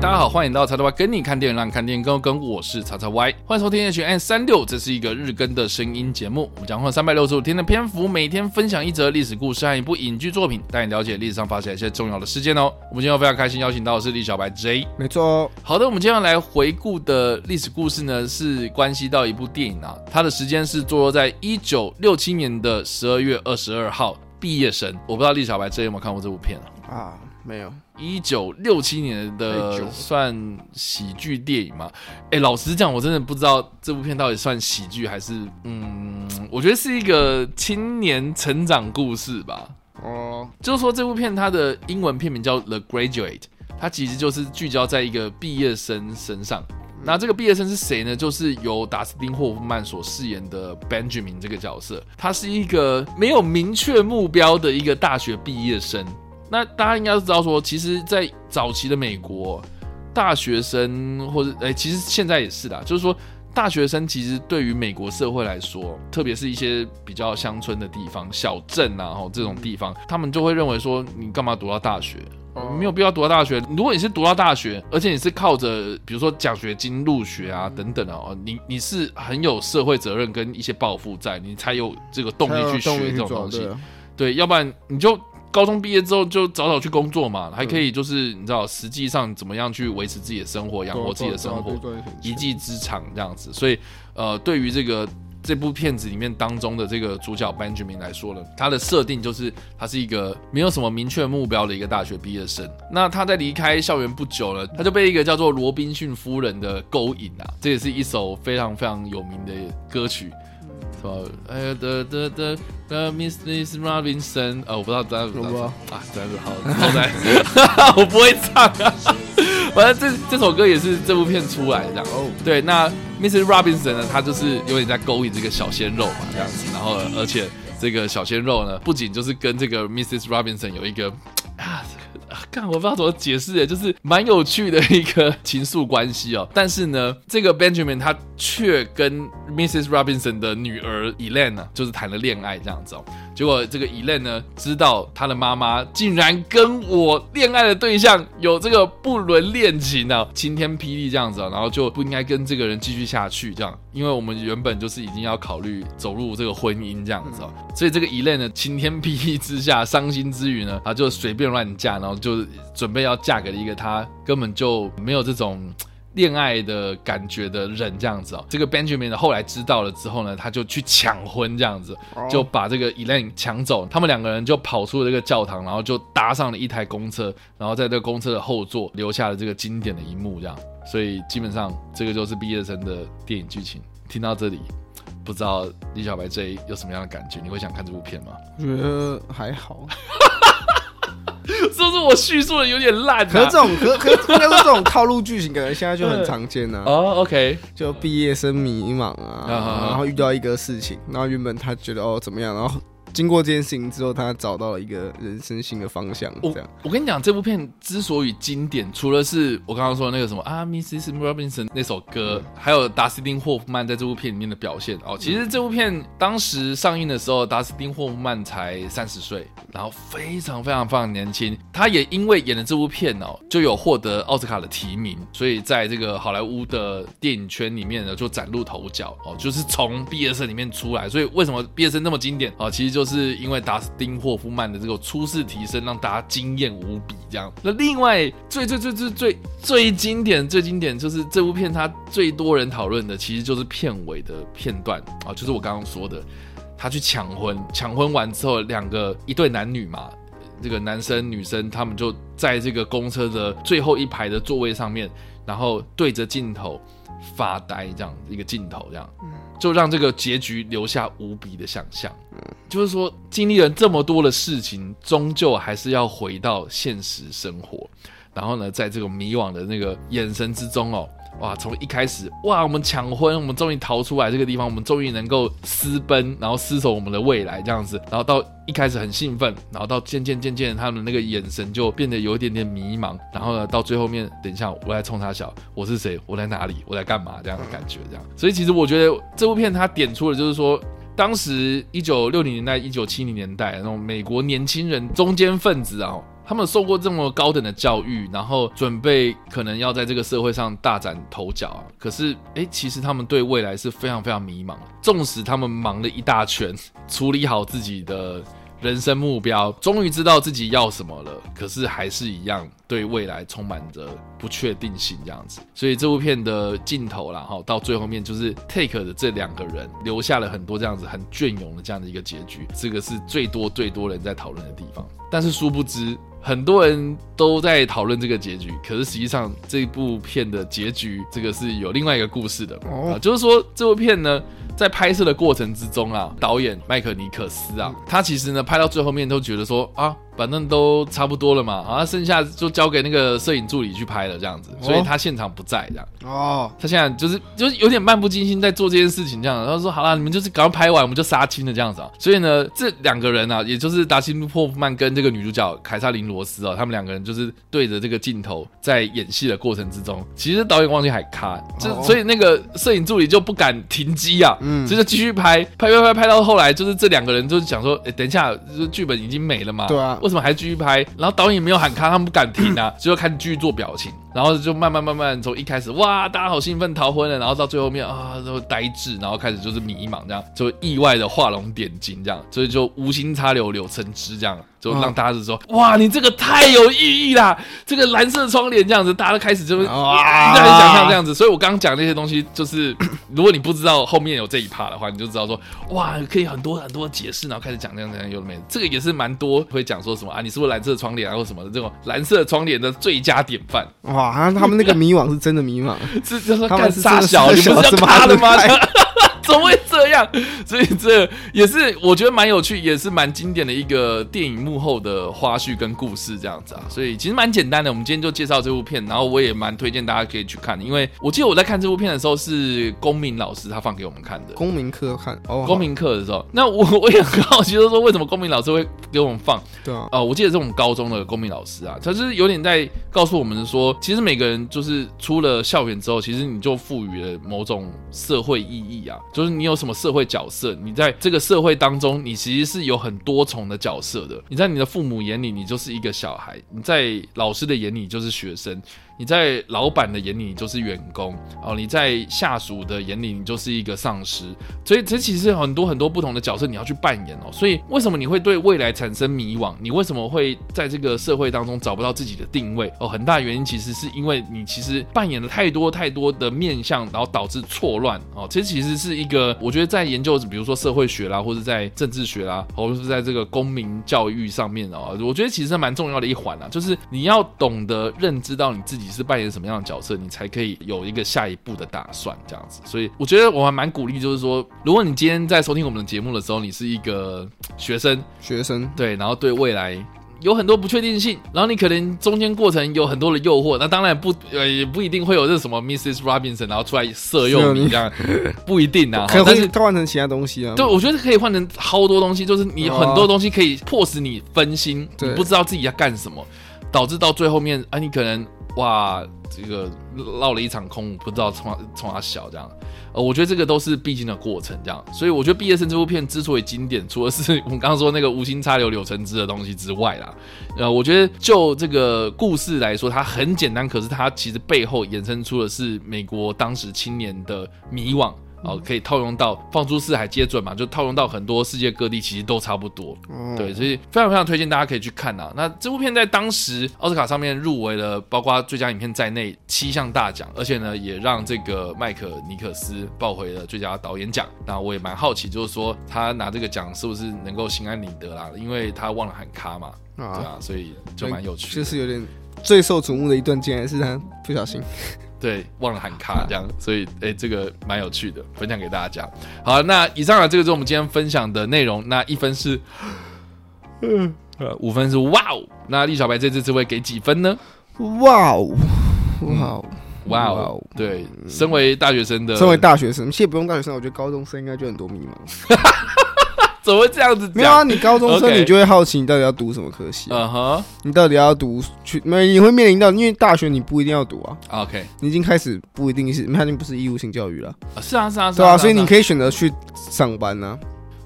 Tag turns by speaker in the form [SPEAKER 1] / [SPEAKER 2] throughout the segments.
[SPEAKER 1] 大家好，欢迎到叉叉 Y 跟你看电影，让你看电影更有梗。我是叉叉 Y，欢迎收听 H N 三六，这是一个日更的声音节目。我们将会三百六十五天的篇幅，每天分享一则历史故事和一部影剧作品，带你了解历史上发生一些重要的事件哦。我们今天非常开心邀请到的是李小白 J，
[SPEAKER 2] 没错哦。
[SPEAKER 1] 好的，我们今天要来回顾的历史故事呢，是关系到一部电影啊，它的时间是坐落在一九六七年的十二月二十二号，《毕业生》。我不知道李小白 J 有没有看过这部片啊？
[SPEAKER 2] 啊。没有，
[SPEAKER 1] 一九六七年的算喜剧电影吗？哎，老实讲，我真的不知道这部片到底算喜剧还是……嗯，我觉得是一个青年成长故事吧。哦，就是说这部片它的英文片名叫《The Graduate》，它其实就是聚焦在一个毕业生身上。那这个毕业生是谁呢？就是由达斯汀·霍夫曼所饰演的 Benjamin 这个角色，他是一个没有明确目标的一个大学毕业生。那大家应该都知道，说其实，在早期的美国，大学生或者哎，其实现在也是啦，就是说，大学生其实对于美国社会来说，特别是一些比较乡村的地方、小镇啊，吼这种地方，他们就会认为说，你干嘛读到大学？没有必要读到大学。如果你是读到大学，而且你是靠着比如说奖学金入学啊等等啊，你你是很有社会责任跟一些抱负在，你才有这个动力去学这种东西。对，要不然你就。高中毕业之后就早早去工作嘛，还可以就是你知道实际上怎么样去维持自己的生活，养活自己的生活，一技之长这样子。所以呃，对于这个这部片子里面当中的这个主角 Benjamin 来说呢，他的设定就是他是一个没有什么明确目标的一个大学毕业生。那他在离开校园不久了，他就被一个叫做罗宾逊夫人的勾引啊，这也是一首非常非常有名的歌曲。哎呀，的的的的，Mrs. Robinson，呃，我不知道大家怎么说啊，这样子好，好难，我不会唱啊。反正这这首歌也是这部片出来的，哦，对，那 Mrs. Robinson 呢，她就是有点在勾引这个小鲜肉嘛，这样子，然后而且这个小鲜肉呢，不仅就是跟这个 Mrs. Robinson 有一个啊。干，我不知道怎么解释诶，就是蛮有趣的一个情愫关系哦。但是呢，这个 Benjamin 他却跟 Mrs. Robinson 的女儿 Elaine 呢，就是谈了恋爱这样子哦。结果这个 Elaine 呢，知道他的妈妈竟然跟我恋爱的对象有这个不伦恋情啊，晴天霹雳这样子啊，然后就不应该跟这个人继续下去这样，因为我们原本就是已经要考虑走入这个婚姻这样子哦。所以这个 Elaine 呢，晴天霹雳之下，伤心之余呢，他就随便乱嫁，然后就准备要嫁给了一个他根本就没有这种。恋爱的感觉的人这样子哦，这个 Benjamin 呢，后来知道了之后呢，他就去抢婚这样子，就把这个 Elaine 抢走。他们两个人就跑出了这个教堂，然后就搭上了一台公车，然后在这个公车的后座留下了这个经典的一幕这样。所以基本上这个就是毕业生的电影剧情。听到这里，不知道李小白 J 有什么样的感觉？你会想看这部片吗？
[SPEAKER 2] 我觉得还好。
[SPEAKER 1] 是不是我叙述的有点烂？
[SPEAKER 2] 可是这种，可可应该是这种套路剧情，感觉现在就很常见啊。
[SPEAKER 1] 哦，OK，
[SPEAKER 2] 就毕业生迷茫啊，然后遇到一个事情，然后原本他觉得哦怎么样，然后。经过这件事情之后，他找到了一个人生新的方向。这样，
[SPEAKER 1] 我跟你讲，这部片之所以经典，除了是我刚刚说的那个什么啊，Mrs. Robinson 那首歌，嗯、还有达斯汀霍夫曼在这部片里面的表现哦。其实这部片当时上映的时候，达斯汀霍夫曼才三十岁，然后非常非常非常年轻。他也因为演了这部片哦，就有获得奥斯卡的提名，所以在这个好莱坞的电影圈里面呢，就崭露头角哦，就是从毕业生里面出来。所以为什么毕业生那么经典哦？其实就就是因为达斯汀霍夫曼的这个初试提升，让大家惊艳无比。这样，那另外最最最最最最经典、最经典就是这部片，它最多人讨论的，其实就是片尾的片段啊，就是我刚刚说的，他去抢婚，抢婚完之后，两个一对男女嘛，这个男生女生，他们就在这个公车的最后一排的座位上面，然后对着镜头发呆，这样一个镜头，这样。就让这个结局留下无比的想象。就是说，经历了这么多的事情，终究还是要回到现实生活。然后呢，在这个迷惘的那个眼神之中哦。哇！从一开始，哇，我们抢婚，我们终于逃出来这个地方，我们终于能够私奔，然后厮守我们的未来这样子。然后到一开始很兴奋，然后到渐渐渐渐，他们那个眼神就变得有一点点迷茫。然后呢，到最后面，等一下我来冲他笑，我是谁？我在哪里？我在干嘛？这样的感觉，这样。所以其实我觉得这部片它点出了，就是说，当时一九六零年代、一九七零年代那种美国年轻人中间分子啊。他们受过这么高等的教育，然后准备可能要在这个社会上大展头角啊。可是，哎，其实他们对未来是非常非常迷茫。纵使他们忙了一大圈，处理好自己的人生目标，终于知道自己要什么了，可是还是一样对未来充满着不确定性这样子。所以这部片的镜头然后，到最后面就是 Take 的这两个人留下了很多这样子很隽永的这样的一个结局。这个是最多最多人在讨论的地方。但是殊不知。很多人都在讨论这个结局，可是实际上这部片的结局，这个是有另外一个故事的啊，就是说这部片呢，在拍摄的过程之中啊，导演麦克尼克斯啊，他其实呢拍到最后面都觉得说啊。反正都差不多了嘛，啊，剩下就交给那个摄影助理去拍了这样子，所以他现场不在这样。哦，他现在就是就是有点漫不经心在做这件事情这样。他说：“好了，你们就是赶快拍完，我们就杀青了这样子啊。”所以呢，这两个人啊，也就是达西霍夫曼跟这个女主角凯撒琳罗斯啊，他们两个人就是对着这个镜头在演戏的过程之中，其实导演忘记还卡，就所以那个摄影助理就不敢停机啊，嗯，所以就继续拍，拍拍拍拍到后来，就是这两个人就是讲说：“哎，等一下，就是剧本已经没了嘛。”对啊。为什么还继续拍？然后导演没有喊卡，他们不敢停啊，就开始继续做表情。然后就慢慢慢慢从一开始哇，大家好兴奋逃婚了，然后到最后面啊都呆滞，然后开始就是迷茫这样，就意外的画龙点睛这样，所以就无心插柳柳成枝这样，就让大家就说哇，你这个太有意义啦，这个蓝色窗帘这样子，大家都开始就是哇，很想象这样子。所以我刚刚讲那些东西，就是 如果你不知道后面有这一趴的话，你就知道说哇，可以很多很多解释，然后开始讲这样这样有没有？这个也是蛮多会讲说什么啊，你是不是蓝色窗帘啊或什么的这种蓝色窗帘的最佳典范。
[SPEAKER 2] 哇，他们那个迷惘是真的迷惘，
[SPEAKER 1] 是就是干傻小，你不是要他的吗？怎么会这样？所以这也是我觉得蛮有趣，也是蛮经典的一个电影幕后的花絮跟故事这样子啊。所以其实蛮简单的，我们今天就介绍这部片，然后我也蛮推荐大家可以去看，因为我记得我在看这部片的时候是公民老师他放给我们看的，
[SPEAKER 2] 公民课看哦，
[SPEAKER 1] 公民课的时候，那我我也很好奇，就是说为什么公民老师会给我们放？对啊，呃，我记得这种高中的公民老师啊，他是有点在告诉我们说，其实每个人就是出了校园之后，其实你就赋予了某种社会意义啊。就就是你有什么社会角色，你在这个社会当中，你其实是有很多重的角色的。你在你的父母眼里，你就是一个小孩；你在老师的眼里，就是学生。你在老板的眼里你就是员工哦，你在下属的眼里你就是一个上司，所以这其实很多很多不同的角色你要去扮演哦。所以为什么你会对未来产生迷惘？你为什么会在这个社会当中找不到自己的定位？哦，很大原因其实是因为你其实扮演了太多太多的面相，然后导致错乱哦。这其实是一个我觉得在研究，比如说社会学啦，或者在政治学啦，或者是在这个公民教育上面哦，我觉得其实蛮重要的一环啊，就是你要懂得认知到你自己。是扮演什么样的角色，你才可以有一个下一步的打算，这样子。所以我觉得我还蛮鼓励，就是说，如果你今天在收听我们的节目的时候，你是一个学生，
[SPEAKER 2] 学生对，
[SPEAKER 1] 然后对未来有很多不确定性，然后你可能中间过程有很多的诱惑，那当然不呃也不一定会有这什么 Mrs. Robinson，然后出来色诱你这样，不一定啊。
[SPEAKER 2] 可是换成其他东西啊？
[SPEAKER 1] 对，我觉得可以换成好多东西，就是你很多东西可以迫使你分心，你不知道自己要干什么，导致到最后面啊，你可能。哇，这个落了一场空，不知道从从哪小这样，呃，我觉得这个都是必经的过程，这样，所以我觉得《毕业生》这部片之所以经典，除了是我们刚刚说那个无心插柳柳成枝的东西之外啦，呃，我觉得就这个故事来说，它很简单，可是它其实背后衍生出的是美国当时青年的迷惘。哦，可以套用到放诸四海皆准嘛，就套用到很多世界各地，其实都差不多。嗯、对，所以非常非常推荐大家可以去看啊。那这部片在当时奥斯卡上面入围了，包括最佳影片在内七项大奖，而且呢，也让这个麦克尼克斯抱回了最佳导演奖。那我也蛮好奇，就是说他拿这个奖是不是能够心安理得啦？因为他忘了喊卡嘛，啊对啊，所以就蛮有趣的。
[SPEAKER 2] 就是有点最受瞩目的一段，竟然是他不小心。
[SPEAKER 1] 对，忘了喊卡这样，所以哎，这个蛮有趣的，分享给大家。好，那以上啊，这个是我们今天分享的内容。那一分是，嗯，五分是哇哦。那李小白这次只会给几分呢？
[SPEAKER 2] 哇哦，哇哦，
[SPEAKER 1] 哇哦。对，身为大学生的，
[SPEAKER 2] 身为大学生，其实不用大学生，我觉得高中生应该就很多迷茫。
[SPEAKER 1] 怎么会这样子？
[SPEAKER 2] 没有啊，你高中生你就会好奇，你到底要读什么科系？嗯哼，你到底要读去？没，你会面临到，因为大学你不一定要读啊。
[SPEAKER 1] OK，你
[SPEAKER 2] 已经开始不一定是，它已经不是义务性教育了。
[SPEAKER 1] 是啊，是啊，
[SPEAKER 2] 对啊，所以你可以选择去上班呢。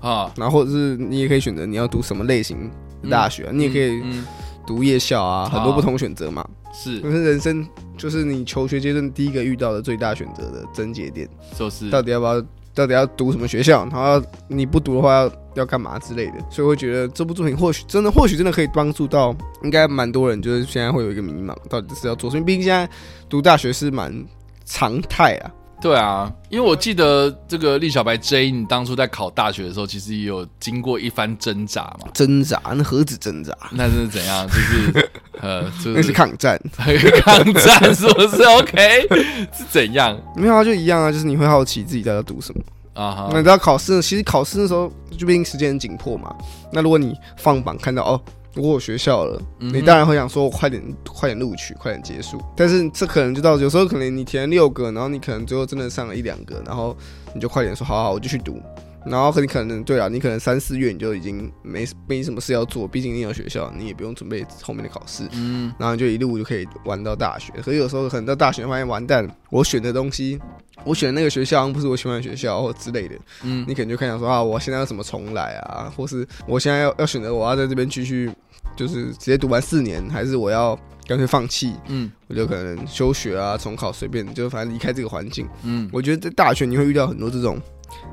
[SPEAKER 2] 啊，然后或者是你也可以选择你要读什么类型的大学，你也可以。读夜校啊，很多不同选择嘛。
[SPEAKER 1] 是，
[SPEAKER 2] 可是人生就是你求学阶段第一个遇到的最大选择的症结点，
[SPEAKER 1] 就是
[SPEAKER 2] 到底要不要，到底要读什么学校，然后你不读的话要要干嘛之类的。所以我觉得这部作品或许真的，或许真的可以帮助到，应该蛮多人，就是现在会有一个迷茫，到底是要做什么。毕竟现在读大学是蛮常态啊。
[SPEAKER 1] 对啊，因为我记得这个利小白 J，你当初在考大学的时候，其实也有经过一番挣扎嘛。
[SPEAKER 2] 挣扎？那何止挣扎？
[SPEAKER 1] 那是怎样？就是 呃，就是、
[SPEAKER 2] 那是抗战，
[SPEAKER 1] 抗战是不是？OK，是怎样？
[SPEAKER 2] 没有啊，就一样啊，就是你会好奇自己在要读什么啊？哈，那你知道考试，其实考试的时候就毕竟时间很紧迫嘛。那如果你放榜看到哦。如果我学校了，你当然会想说，我快点快点录取，快点结束。但是这可能就到有时候可能你填了六个，然后你可能最后真的上了一两个，然后你就快点说，好好，我就去读。然后你可能对啊，你可能三四月你就已经没没什么事要做，毕竟你有学校，你也不用准备后面的考试。嗯，然后你就一路就可以玩到大学。可是有时候可能到大学发现完蛋，我选的东西，我选的那个学校不是我喜欢的学校或之类的。嗯，你可能就看想说啊，我现在要怎么重来啊？或是我现在要要选择我要在这边继续，就是直接读完四年，还是我要干脆放弃？嗯，我就可能休学啊，重考随便，就反正离开这个环境。嗯，我觉得在大学你会遇到很多这种。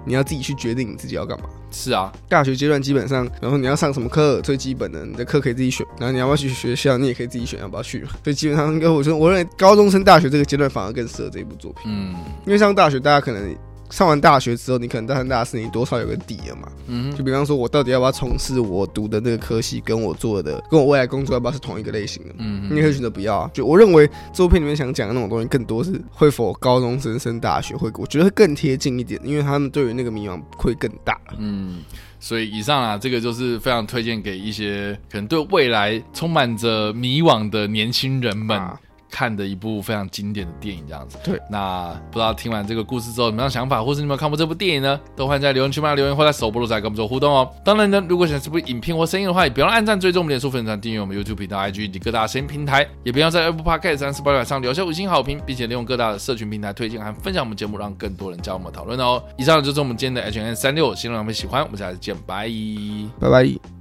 [SPEAKER 2] 你要自己去决定你自己要干嘛。
[SPEAKER 1] 是啊，
[SPEAKER 2] 大学阶段基本上，然后你要上什么课，最基本的，你的课可以自己选。然后你要不要去学校，你也可以自己选要不要去。所以基本上，应该我说，我认为高中升大学这个阶段反而更适合这一部作品。嗯，因为上大学，大家可能。上完大学之后，你可能大三、大四，你多少有个底了嘛？嗯，就比方说，我到底要不要从事我读的那个科系，跟我做的，跟我未来工作要不要是同一个类型的？嗯，你可以选择不要啊。就我认为，这部片里面想讲的那种东西，更多是会否高中生升大学会，我觉得会更贴近一点，因为他们对于那个迷茫会更大。嗯，所以以上啊，这个就是非常推荐给一些可能对未来充满着迷惘的年轻人们。啊看的一部非常经典的电影，这样子。对，那不知道听完这个故事之后，有什么样想法，或是你有没有看过这部电影呢？都欢迎在留言区帮留言，或在首播的时候跟我们做互动哦。当然呢，如果想这部影片或声音的话，也不要按赞、追踪我们脸书粉团、订阅我们 YouTube 频道、IG 以及各大声音平台，也不要在 Apple Podcast 三十八上留下五星好评，并且利用各大的社群平台推荐和分享我们节目，让更多人加入我们讨论哦。以上就是我们今天的 H&M 365，希望你们喜欢，我们下次见，拜拜拜。